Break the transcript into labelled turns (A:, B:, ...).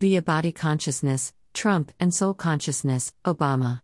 A: via body consciousness, Trump, and soul consciousness, Obama.